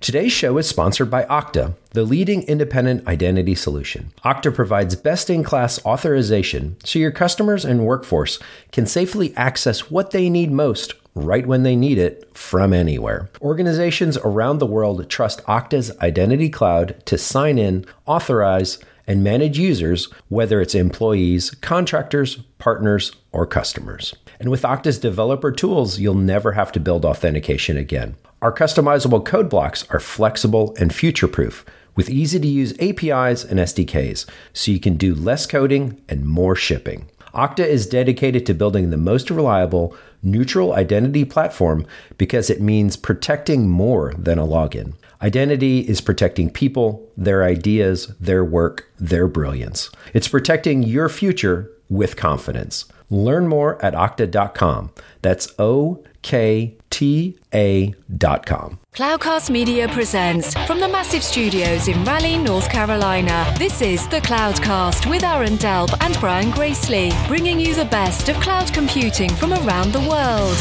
Today's show is sponsored by Okta, the leading independent identity solution. Okta provides best in class authorization so your customers and workforce can safely access what they need most right when they need it from anywhere. Organizations around the world trust Okta's Identity Cloud to sign in, authorize, and manage users, whether it's employees, contractors, partners, or customers. And with Okta's developer tools, you'll never have to build authentication again. Our customizable code blocks are flexible and future proof with easy to use APIs and SDKs, so you can do less coding and more shipping. Okta is dedicated to building the most reliable, neutral identity platform because it means protecting more than a login. Identity is protecting people, their ideas, their work, their brilliance. It's protecting your future with confidence. Learn more at okta.com. That's O K T A dot com. Cloudcast Media presents from the massive studios in Raleigh, North Carolina. This is the Cloudcast with Aaron Delp and Brian Gracely, bringing you the best of cloud computing from around the world.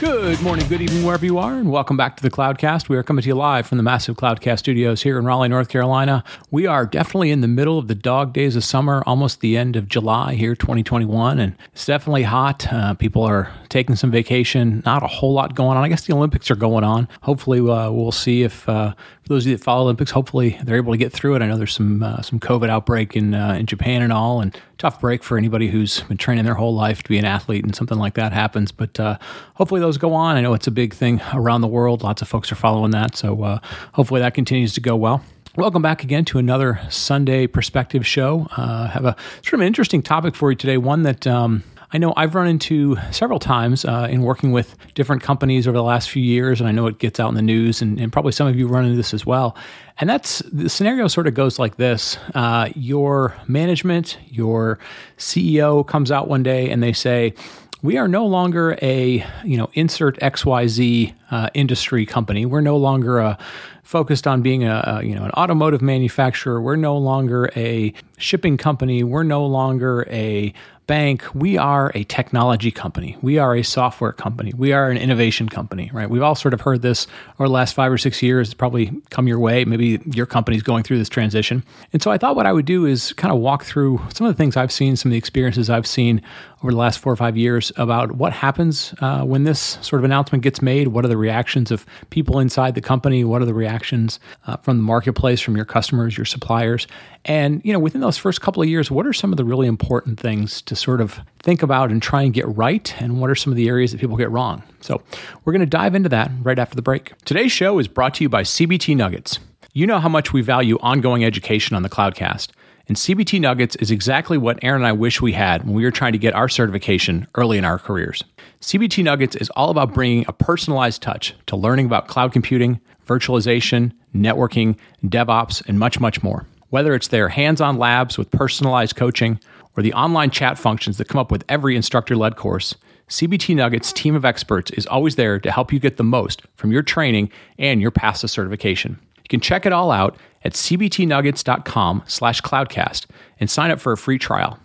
Good morning, good evening, wherever you are, and welcome back to the Cloudcast. We are coming to you live from the massive Cloudcast studios here in Raleigh, North Carolina. We are definitely in the middle of the dog days of summer, almost the end of July here, 2021, and it's definitely hot. Uh, people are taking some vacation, not a whole lot going on. I guess the Olympics are going on. Hopefully, uh, we'll see if uh, those of you that follow Olympics, hopefully they're able to get through it. I know there's some uh, some COVID outbreak in uh, in Japan and all, and tough break for anybody who's been training their whole life to be an athlete, and something like that happens. But uh, hopefully those go on. I know it's a big thing around the world. Lots of folks are following that, so uh, hopefully that continues to go well. Welcome back again to another Sunday Perspective show. Uh, have a sort of an interesting topic for you today. One that um, I know I've run into several times uh, in working with different companies over the last few years, and I know it gets out in the news, and, and probably some of you run into this as well. And that's the scenario sort of goes like this. Uh, Your management, your CEO comes out one day and they say, we are no longer a you know insert xyz uh, industry company. We're no longer a focused on being a, a, you know an automotive manufacturer. We're no longer a shipping company. We're no longer a bank, we are a technology company. We are a software company. We are an innovation company, right? We've all sort of heard this over the last five or six years. It's probably come your way. Maybe your company's going through this transition. And so I thought what I would do is kind of walk through some of the things I've seen, some of the experiences I've seen over the last four or five years about what happens uh, when this sort of announcement gets made. What are the reactions of people inside the company? What are the reactions uh, from the marketplace, from your customers, your suppliers? And, you know, within those first couple of years, what are some of the really important things to sort of think about and try and get right? And what are some of the areas that people get wrong? So we're going to dive into that right after the break. Today's show is brought to you by CBT Nuggets. You know how much we value ongoing education on the Cloudcast. And CBT Nuggets is exactly what Aaron and I wish we had when we were trying to get our certification early in our careers. CBT Nuggets is all about bringing a personalized touch to learning about cloud computing, virtualization, networking, DevOps, and much, much more. Whether it's their hands on labs with personalized coaching or the online chat functions that come up with every instructor led course, CBT Nuggets team of experts is always there to help you get the most from your training and your path to certification. You can check it all out at cbtnuggets.com slash cloudcast and sign up for a free trial.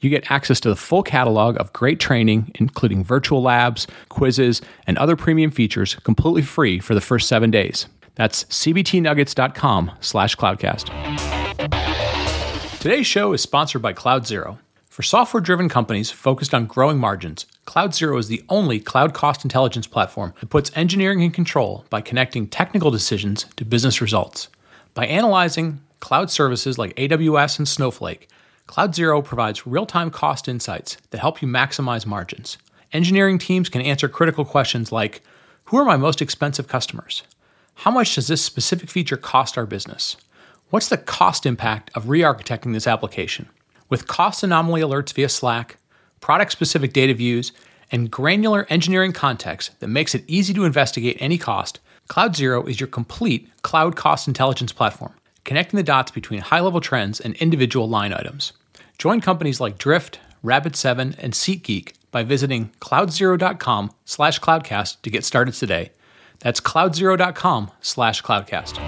You get access to the full catalog of great training, including virtual labs, quizzes, and other premium features completely free for the first seven days. That's cbtnuggets.com slash cloudcast. Today's show is sponsored by CloudZero. For software driven companies focused on growing margins, CloudZero is the only cloud cost intelligence platform that puts engineering in control by connecting technical decisions to business results. By analyzing cloud services like AWS and Snowflake, CloudZero provides real time cost insights that help you maximize margins. Engineering teams can answer critical questions like Who are my most expensive customers? How much does this specific feature cost our business? What's the cost impact of re architecting this application? With cost anomaly alerts via Slack, product specific data views, and granular engineering context that makes it easy to investigate any cost, CloudZero is your complete cloud cost intelligence platform, connecting the dots between high level trends and individual line items. Join companies like Drift, Rapid7, and SeatGeek by visiting cloudzero.com slash cloudcast to get started today. That's cloudzero.com slash cloudcast.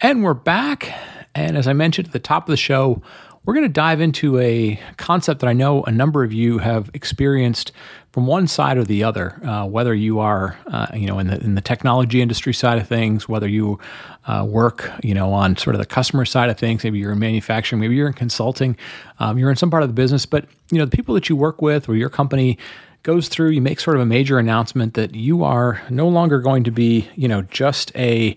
And we're back. And as I mentioned at the top of the show, we're going to dive into a concept that I know a number of you have experienced from one side or the other, uh, whether you are, uh, you know, in the in the technology industry side of things, whether you uh, work, you know, on sort of the customer side of things, maybe you're in manufacturing, maybe you're in consulting, um, you're in some part of the business, but you know, the people that you work with or your company goes through, you make sort of a major announcement that you are no longer going to be, you know, just a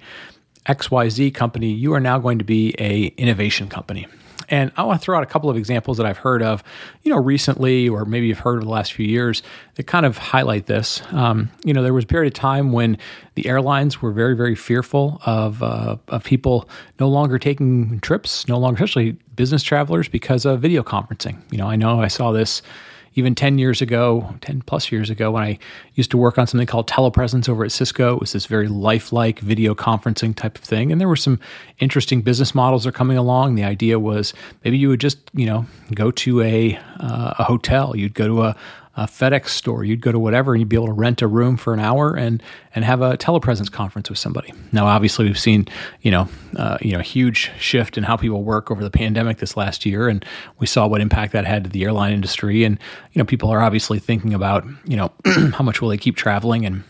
XYZ company. You are now going to be a innovation company. And I want to throw out a couple of examples that I've heard of, you know, recently, or maybe you've heard of the last few years that kind of highlight this. Um, you know, there was a period of time when the airlines were very, very fearful of uh, of people no longer taking trips, no longer, especially business travelers, because of video conferencing. You know, I know I saw this even 10 years ago, 10 plus years ago, when I used to work on something called telepresence over at Cisco. It was this very lifelike video conferencing type of thing. And there were some interesting business models that are coming along. The idea was maybe you would just, you know, go to a, uh, a hotel, you'd go to a, a FedEx store, you'd go to whatever, and you'd be able to rent a room for an hour and and have a telepresence conference with somebody. Now, obviously, we've seen you know uh, you know a huge shift in how people work over the pandemic this last year, and we saw what impact that had to the airline industry. And you know, people are obviously thinking about you know how much will they keep traveling and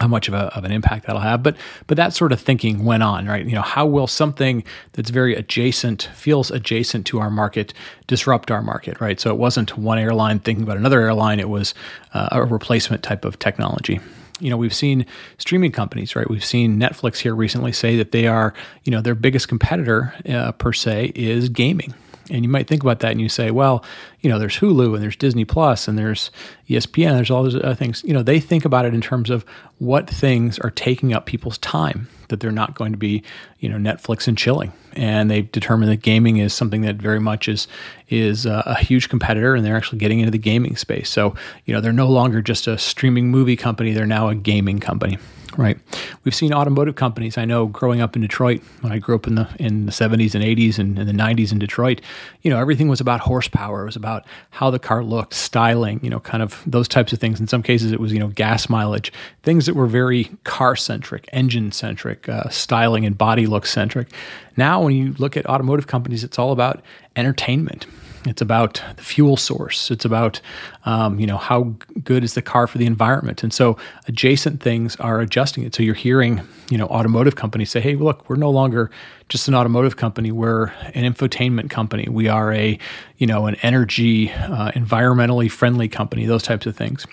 how much of, a, of an impact that'll have. But but that sort of thinking went on right? You know how will something that's very adjacent feels adjacent to our market disrupt our market right? So it wasn't one airline thinking about another airline. It was uh, a replacement type of technology. You know we've seen streaming companies right? We've seen netflix here recently say that they are you know their biggest competitor uh, per se is gaming. And you might think about that and you say, well, you know, there's Hulu and there's Disney Plus and there's ESPN, there's all those other things. You know, they think about it in terms of what things are taking up people's time that they're not going to be, you know, Netflix and chilling. And they've determined that gaming is something that very much is is a, a huge competitor, and they're actually getting into the gaming space. So, you know, they're no longer just a streaming movie company; they're now a gaming company right? We've seen automotive companies. I know growing up in Detroit, when I grew up in the in the 70s and 80s and, and the 90s in Detroit, you know, everything was about horsepower. It was about how the car looked, styling, you know, kind of those types of things. In some cases, it was you know gas mileage, things that were very car centric, engine centric, uh, styling and body look centric. Now, when you look at automotive companies, it's all about entertainment. It's about the fuel source. It's about, um, you know, how good is the car for the environment. And so adjacent things are adjusting it. So you're hearing, you know, automotive companies say, hey, look, we're no longer just an automotive company. We're an infotainment company. We are a, you know, an energy, uh, environmentally friendly company, those types of things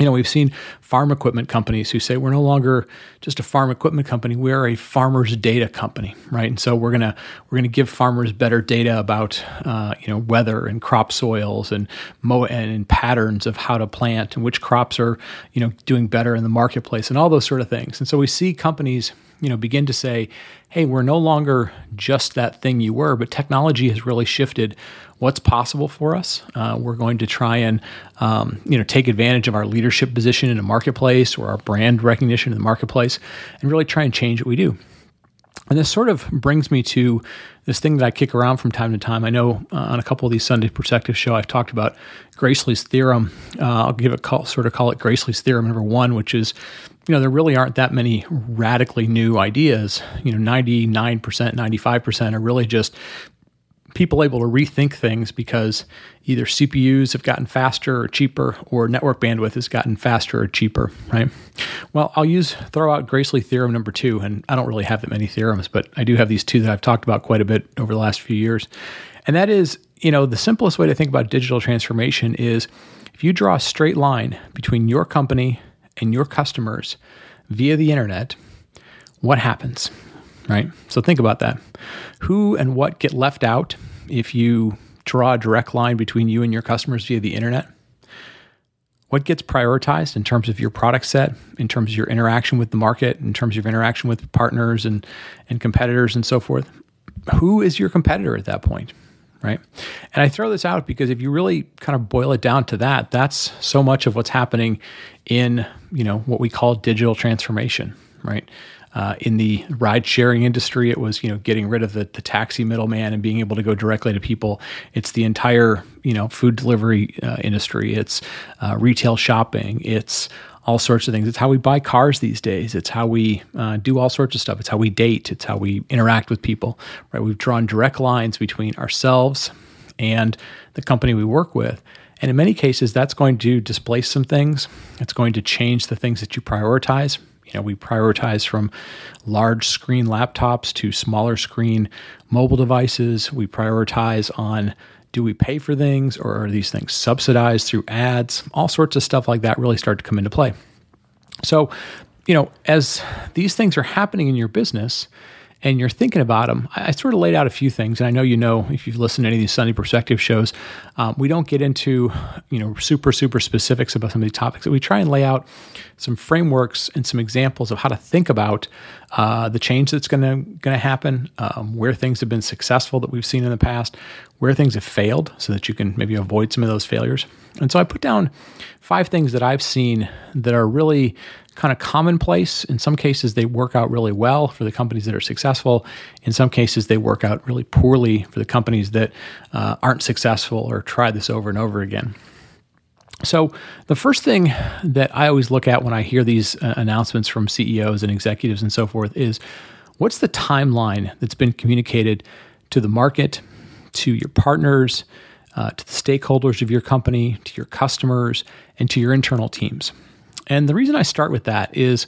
you know, we've seen farm equipment companies who say we're no longer just a farm equipment company; we are a farmers' data company, right? And so we're gonna we're gonna give farmers better data about uh, you know weather and crop soils and mo and, patterns of how to plant and which crops are you know doing better in the marketplace and all those sort of things. And so we see companies you know begin to say, hey, we're no longer just that thing you were, but technology has really shifted what's possible for us. Uh, we're going to try and um, you know take advantage of our leadership position in the marketplace or our brand recognition in the marketplace, and really try and change what we do. And this sort of brings me to this thing that I kick around from time to time. I know uh, on a couple of these Sunday Perspective show, I've talked about Gracely's theorem. Uh, I'll give it call, sort of call it Gracely's theorem number one, which is, you know, there really aren't that many radically new ideas. You know, 99%, 95% are really just people able to rethink things because either CPUs have gotten faster or cheaper or network bandwidth has gotten faster or cheaper, right? Well, I'll use throw out Gracely theorem number 2 and I don't really have that many theorems, but I do have these two that I've talked about quite a bit over the last few years. And that is, you know, the simplest way to think about digital transformation is if you draw a straight line between your company and your customers via the internet, what happens? right? So think about that. Who and what get left out if you draw a direct line between you and your customers via the internet? What gets prioritized in terms of your product set, in terms of your interaction with the market, in terms of interaction with partners and, and competitors and so forth? Who is your competitor at that point? Right. And I throw this out because if you really kind of boil it down to that, that's so much of what's happening in, you know, what we call digital transformation, right? Uh, in the ride sharing industry, it was you know getting rid of the, the taxi middleman and being able to go directly to people. It's the entire you know food delivery uh, industry. It's uh, retail shopping. It's all sorts of things. It's how we buy cars these days. It's how we uh, do all sorts of stuff. It's how we date. It's how we interact with people. Right? We've drawn direct lines between ourselves and the company we work with. And in many cases, that's going to displace some things. It's going to change the things that you prioritize. You know, we prioritize from large screen laptops to smaller screen mobile devices. We prioritize on do we pay for things or are these things subsidized through ads? All sorts of stuff like that really start to come into play. So, you know, as these things are happening in your business, and you're thinking about them, I, sort of laid out a few things. And I know you know if you've listened to any of these Sunday Perspective shows, um, we don't get into you know super super specifics about some of these topics. But we try and lay out some frameworks and some examples of how to think about uh, the change that's going to going to happen, um, where things have been successful that we've seen in the past, where things have failed, so that you can maybe avoid some of those failures. And so I put down five things that I've seen that are really kind of commonplace. In some cases, they work out really well for the companies that are successful. In some cases, they work out really poorly for the companies that uh, aren't successful or try this over and over again. So, the first thing that I always look at when I hear these uh, announcements from CEOs and executives and so forth is what's the timeline that's been communicated to the market, to your partners, uh, to the stakeholders of your company, to your customers, and to your internal teams? And the reason I start with that is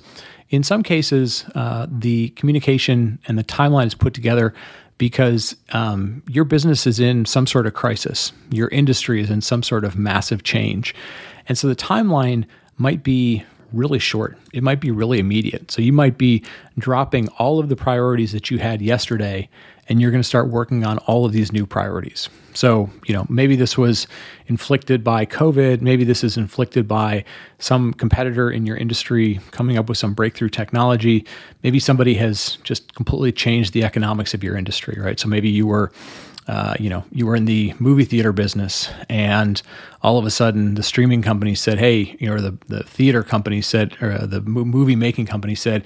in some cases, uh, the communication and the timeline is put together because um, your business is in some sort of crisis, your industry is in some sort of massive change. And so the timeline might be really short, it might be really immediate. So you might be dropping all of the priorities that you had yesterday and you're going to start working on all of these new priorities. So, you know, maybe this was inflicted by COVID, maybe this is inflicted by some competitor in your industry coming up with some breakthrough technology. Maybe somebody has just completely changed the economics of your industry, right? So maybe you were uh, you know, you were in the movie theater business, and all of a sudden the streaming company said, "Hey," you know, the the theater company said, or uh, the movie making company said,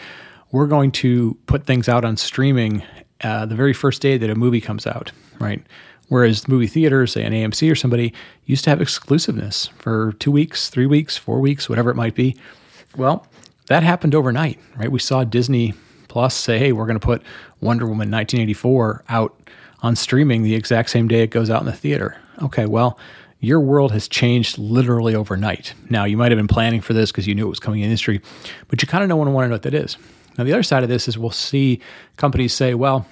"We're going to put things out on streaming uh, the very first day that a movie comes out." Right? Whereas movie theaters, say an AMC or somebody, used to have exclusiveness for two weeks, three weeks, four weeks, whatever it might be. Well, that happened overnight, right? We saw Disney Plus say, hey, we're going to put Wonder Woman 1984 out on streaming the exact same day it goes out in the theater. Okay, well, your world has changed literally overnight. Now, you might have been planning for this because you knew it was coming in industry, but you kind of don't want to know what that is. Now, the other side of this is we'll see companies say, well,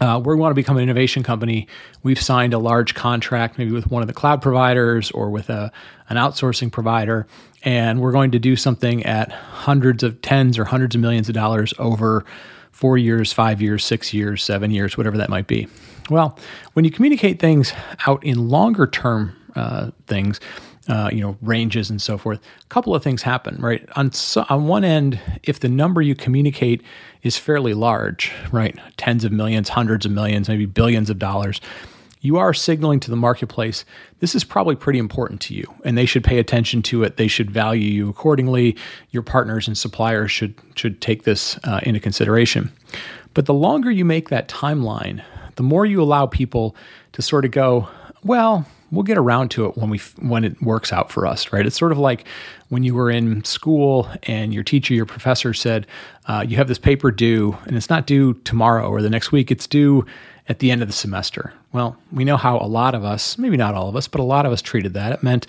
uh, we want to become an innovation company. We've signed a large contract, maybe with one of the cloud providers or with a, an outsourcing provider, and we're going to do something at hundreds of tens or hundreds of millions of dollars over four years, five years, six years, seven years, whatever that might be. Well, when you communicate things out in longer term uh, things, uh, you know, ranges and so forth, a couple of things happen, right? On, so, on one end, if the number you communicate is fairly large, right, tens of millions, hundreds of millions, maybe billions of dollars, you are signaling to the marketplace this is probably pretty important to you and they should pay attention to it. They should value you accordingly. Your partners and suppliers should should take this uh, into consideration. But the longer you make that timeline the more you allow people to sort of go well we'll get around to it when we when it works out for us right? It's sort of like when you were in school and your teacher your professor said uh, you have this paper due and it's not due tomorrow or the next week. It's due at the end of the semester. Well we know how a lot of us maybe not all of us but a lot of us treated that. It meant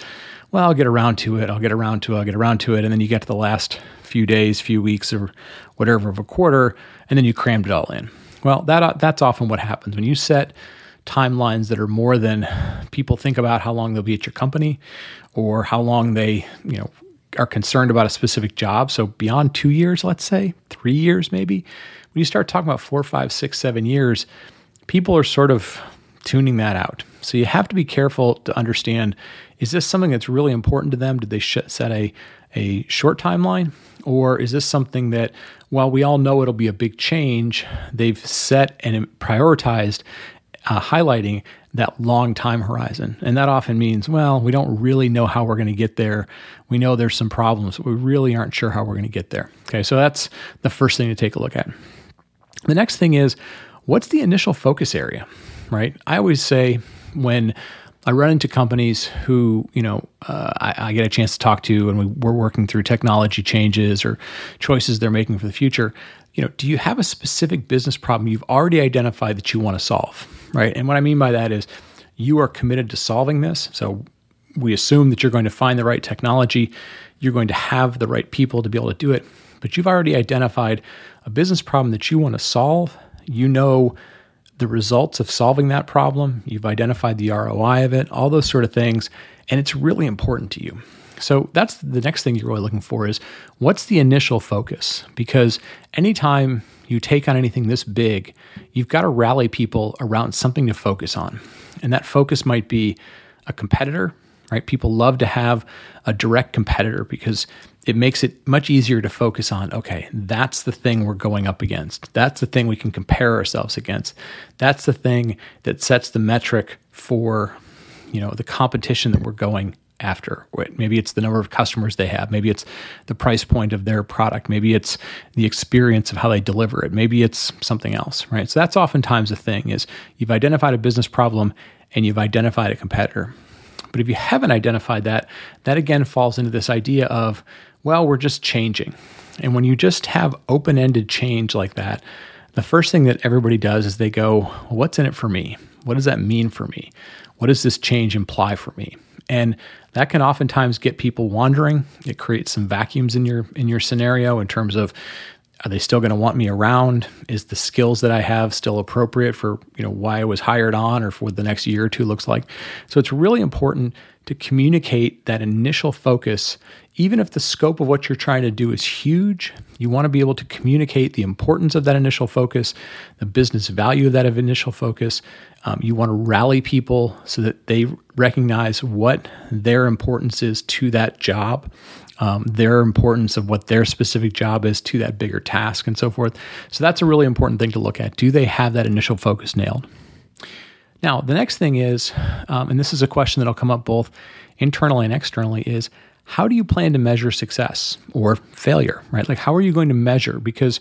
well i'll get around to it i'll get around to it i'll get around to it and then you get to the last few days few weeks or whatever of a quarter and then you crammed it all in. Well that uh, that's often what happens. When you set timelines that are more than people think about how long they'll be at your company or how long they, you know, are concerned about a specific job. So beyond two years, let's say, three years maybe, when you start talking about four, five, six, seven years, people are sort of tuning that out. So you have to be careful to understand is this something that's really important to them? Did they sh- set a, a short timeline? Or is this something that, while we all know it'll be a big change, they've set and prioritized uh, highlighting that long time horizon. And that often means, well, we don't really know how we're going to get there. We know there's some problems, but we really aren't sure how we're going to get there. Okay, so that's the first thing to take a look at. The next thing is, what's the initial focus area, right? I always say when I run into companies who, you know, uh, I, I, get a chance to talk to, and we, we're working through technology changes or choices they're making for the future. You know, do you have a specific business problem you've already identified that you want to solve, right? And what I mean by that is you are committed to solving this. So we assume that you're going to find the right technology, you're going to have the right people to be able to do it, but you've already identified a business problem that you want to solve. You know the results of solving that problem, you've identified the ROI of it, all those sort of things, and it's really important to you. So that's the next thing you're really looking for is what's the initial focus? Because anytime you take on anything this big, you've got to rally people around something to focus on. And that focus might be a competitor, right? People love to have a direct competitor because it makes it much easier to focus on okay that's the thing we're going up against. That's the thing we can compare ourselves against. That's the thing that sets the metric for you know the competition that we're going after. Maybe it's the number of customers they have. Maybe it's the price point of their product. Maybe it's the experience of how they deliver it. Maybe it's something else right? So that's oftentimes the thing is you've identified a business problem and you've identified a competitor but if you haven't identified that that again falls into this idea of well, we're just changing. And when you just have open ended change like that, the first thing that everybody does is they go, well, What's in it for me? What does that mean for me? What does this change imply for me? And that can oftentimes get people wandering. It creates some vacuums in your in your scenario in terms of are they still going to want me around? Is the skills that I have still appropriate for you know why I was hired on or for what the next year or two looks like? So it's really important to communicate that initial focus even if the scope of what you're trying to do is huge, you want to be able to communicate the importance of that initial focus, the business value of that initial focus. Um, you want to rally people so that they recognize what their importance is to that job, um, their importance of what their specific job is to that bigger task, and so forth. So that's a really important thing to look at. Do they have that initial focus nailed? Now, the next thing is, um, and this is a question that'll come up both internally and externally, is how do you plan to measure success or failure, right? Like, how are you going to measure? Because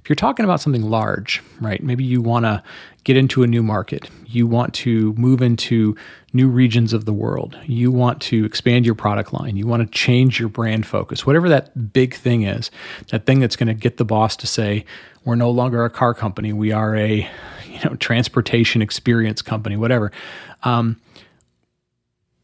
if you're talking about something large, right, maybe you want to get into a new market, you want to move into new regions of the world, you want to expand your product line, you want to change your brand focus, whatever that big thing is, that thing that's going to get the boss to say, we're no longer a car company, we are a you know transportation experience company, whatever. Um,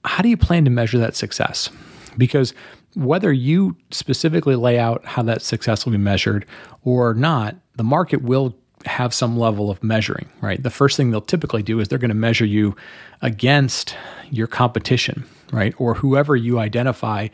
how do you plan to measure that success? Because whether you specifically lay out how that success will be measured or not, the market will have some level of measuring, right? The first thing they'll typically do is they're going to measure you against your competition, right? Or whoever you identify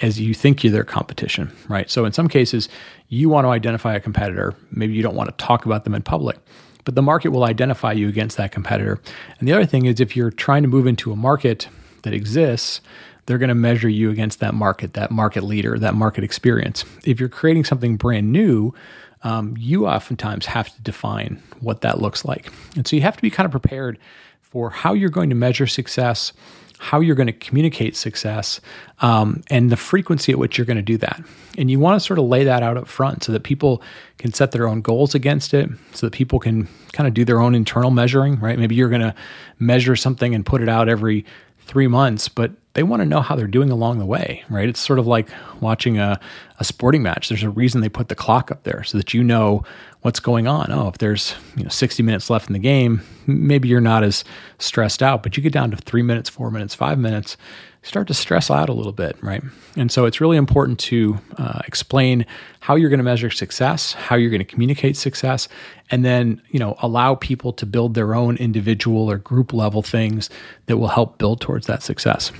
as you think you're their competition, right? So in some cases, you want to identify a competitor. Maybe you don't want to talk about them in public, but the market will identify you against that competitor. And the other thing is if you're trying to move into a market that exists, they're going to measure you against that market, that market leader, that market experience. If you're creating something brand new, um, you oftentimes have to define what that looks like. And so you have to be kind of prepared for how you're going to measure success, how you're going to communicate success, um, and the frequency at which you're going to do that. And you want to sort of lay that out up front so that people can set their own goals against it, so that people can kind of do their own internal measuring, right? Maybe you're going to measure something and put it out every three months, but they want to know how they're doing along the way, right? It's sort of like watching a, a sporting match. There's a reason they put the clock up there so that you know what's going on. Oh, if there's you know 60 minutes left in the game, maybe you're not as stressed out, but you get down to three minutes, four minutes, five minutes, start to stress out a little bit, right? And so it's really important to uh, explain how you're going to measure success, how you're going to communicate success, and then you know allow people to build their own individual or group level things that will help build towards that success.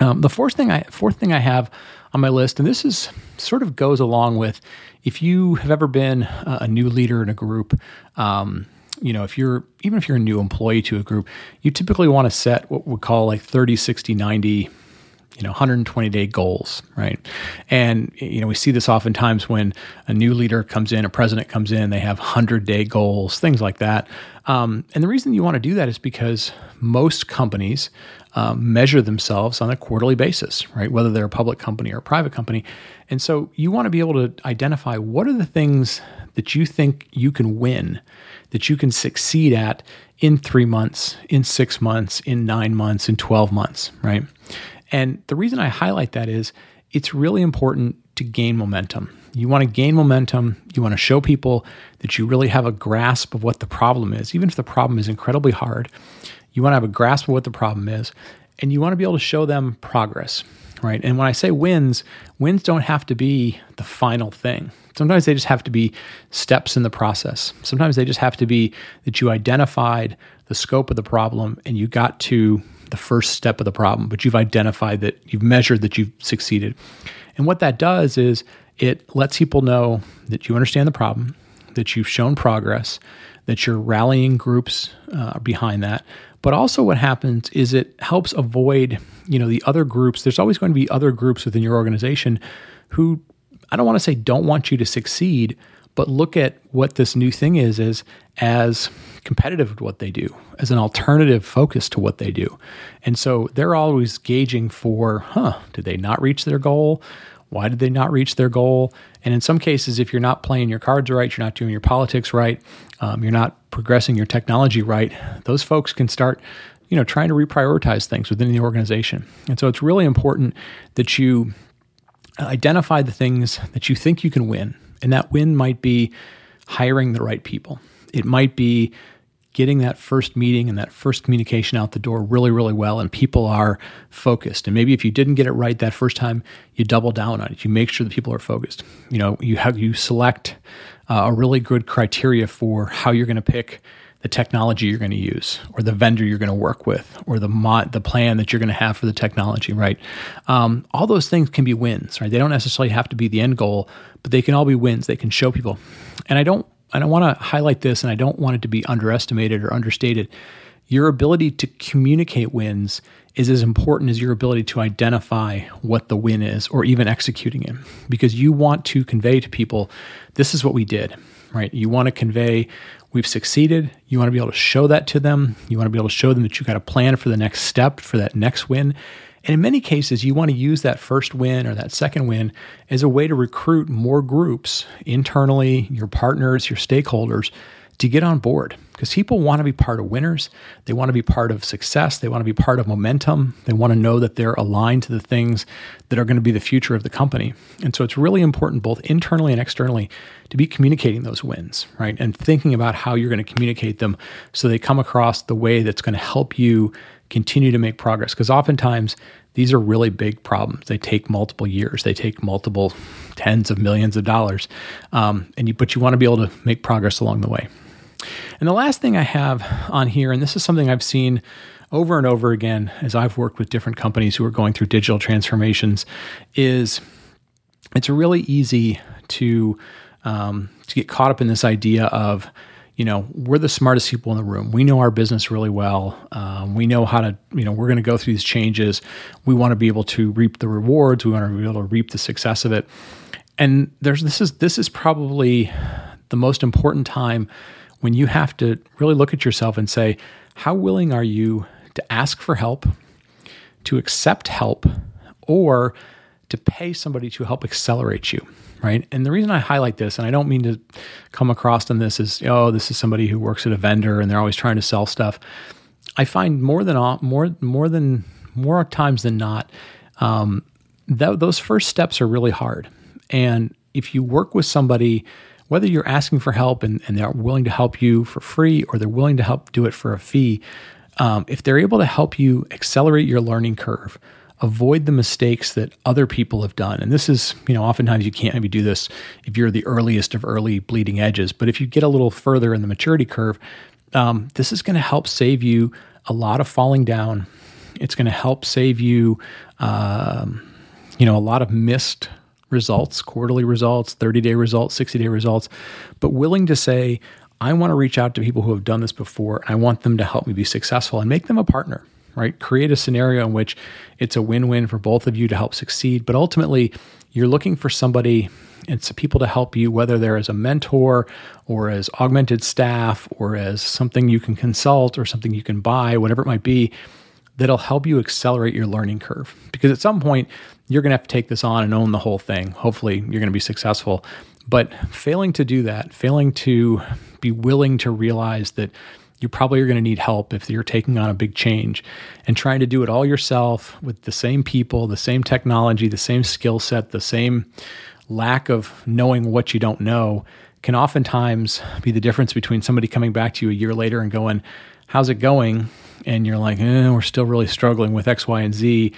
Um, the fourth thing I fourth thing I have on my list, and this is sort of goes along with if you have ever been a new leader in a group. Um, you know, if you're even if you're a new employee to a group, you typically want to set what we call like 30, 60, 90, you know, 120 day goals, right? And you know, we see this oftentimes when a new leader comes in, a president comes in, they have 100 day goals, things like that. Um, and the reason you want to do that is because most companies um, measure themselves on a quarterly basis, right? Whether they're a public company or a private company. And so you want to be able to identify what are the things that you think you can win, that you can succeed at in three months, in six months, in nine months, in 12 months, right? And the reason I highlight that is it's really important to gain momentum. You want to gain momentum. You want to show people that you really have a grasp of what the problem is, even if the problem is incredibly hard. You want to have a grasp of what the problem is, and you want to be able to show them progress, right? And when I say wins, wins don't have to be the final thing. Sometimes they just have to be steps in the process. Sometimes they just have to be that you identified the scope of the problem and you got to the first step of the problem, but you've identified that you've measured that you've succeeded. And what that does is it lets people know that you understand the problem, that you've shown progress, that you're rallying groups uh, behind that. But also, what happens is it helps avoid, you know, the other groups. There's always going to be other groups within your organization who I don't want to say don't want you to succeed, but look at what this new thing is as as competitive with what they do, as an alternative focus to what they do. And so they're always gauging for, huh, did they not reach their goal? Why did they not reach their goal? And in some cases, if you're not playing your cards right, you're not doing your politics right, um, you're not progressing your technology right, those folks can start, you know, trying to reprioritize things within the organization. And so it's really important that you identify the things that you think you can win. And that win might be hiring the right people. It might be getting that first meeting and that first communication out the door really, really well, and people are focused. And maybe if you didn't get it right that first time, you double down on it. You make sure that people are focused. You know, you have you select uh, a really good criteria for how you're going to pick the technology you're going to use, or the vendor you're going to work with, or the mod, the plan that you're going to have for the technology. Right? Um, all those things can be wins. Right? They don't necessarily have to be the end goal, but they can all be wins. They can show people. And I don't and I want to highlight this, and I don't want it to be underestimated or understated. Your ability to communicate wins is as important as your ability to identify what the win is or even executing it because you want to convey to people this is what we did, right? You want to convey we've succeeded. You want to be able to show that to them. You want to be able to show them that you got a plan for the next step, for that next win. And in many cases, you want to use that first win or that second win as a way to recruit more groups internally, your partners, your stakeholders to get on board because people want to be part of winners. They want to be part of success. They want to be part of momentum. They want to know that they're aligned to the things that are going to be the future of the company. And so it's really important, both internally and externally, to be communicating those wins, right? And thinking about how you're going to communicate them so they come across the way that's going to help you continue to make progress. Because oftentimes, these are really big problems. They take multiple years. They take multiple tens of millions of dollars, um, and you, but you want to be able to make progress along the way. And the last thing I have on here, and this is something I've seen over and over again as I've worked with different companies who are going through digital transformations, is it's really easy to um, to get caught up in this idea of you know, we're the smartest people in the room. We know our business really well. Um, we know how to, you know, we're going to go through these changes. We want to be able to reap the rewards. We want to be able to reap the success of it. And there's this is this is probably the most important time when you have to really look at yourself and say, how willing are you to ask for help, to accept help, or to pay somebody to help accelerate you? right? And the reason I highlight this, and I don't mean to come across on this as, oh, this is somebody who works at a vendor and they're always trying to sell stuff. I find more than more more than more times than not, um, that, those first steps are really hard. And if you work with somebody, whether you're asking for help and, and they're willing to help you for free or they're willing to help do it for a fee, um, if they're able to help you accelerate your learning curve, avoid the mistakes that other people have done. And this is, you know, oftentimes you can't maybe do this if you're the earliest of early bleeding edges. But if you get a little further in the maturity curve, um, this is going to help save you a lot of falling down. It's going to help save you, um, you know, a lot of missed results, quarterly results, 30 day results, 60 day results, but willing to say, I want to reach out to people who have done this before and I want them to help me be successful and make them a partner right? Create a scenario in which it's a win win for both of you to help succeed. But ultimately, you're looking for somebody and some people to help you, whether they're as a mentor or as augmented staff or as something you can consult or something you can buy, whatever it might be. That'll help you accelerate your learning curve. Because at some point, you're going to have to take this on and own the whole thing. Hopefully, you're going to be successful. But failing to do that, failing to be willing to realize that you probably are going to need help if you're taking on a big change and trying to do it all yourself with the same people, the same technology, the same skill set, the same lack of knowing what you don't know can oftentimes be the difference between somebody coming back to you a year later and going, How's it going? And you're like, eh, We're still really struggling with X, Y, and Z.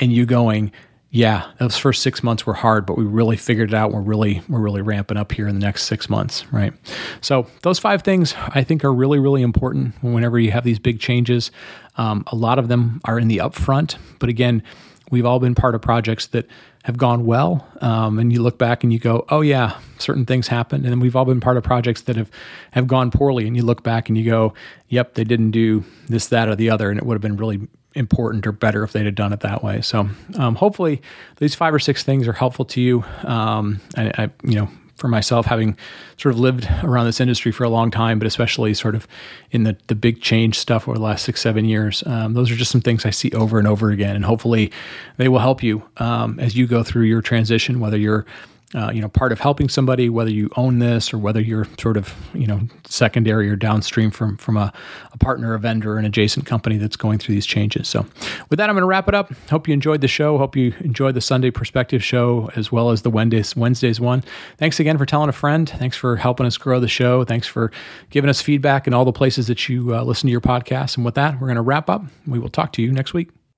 And you going, yeah, those first six months were hard, but we really figured it out. We're really we're really ramping up here in the next six months, right? So those five things I think are really really important whenever you have these big changes. Um, a lot of them are in the upfront, but again, we've all been part of projects that have gone well, um, and you look back and you go, oh yeah, certain things happened, and then we've all been part of projects that have have gone poorly, and you look back and you go, yep, they didn't do this, that, or the other, and it would have been really important or better if they'd have done it that way. So um, hopefully these five or six things are helpful to you. Um, I, I, you know, for myself, having sort of lived around this industry for a long time, but especially sort of in the the big change stuff over the last six seven years, um, those are just some things I see over and over again, and hopefully they will help you um, as you go through your transition, whether you're uh, you know part of helping somebody whether you own this or whether you're sort of you know secondary or downstream from from a, a partner a vendor an adjacent company that's going through these changes. So with that i'm going to wrap it up. Hope you enjoyed the show. Hope you enjoyed the sunday perspective show as well as the wednesdays wednesdays one. Thanks again for telling a friend. Thanks for helping us grow the show. Thanks for giving us feedback in all the places that you uh, listen to your podcast. And with that we're going to wrap up. We will talk to you next week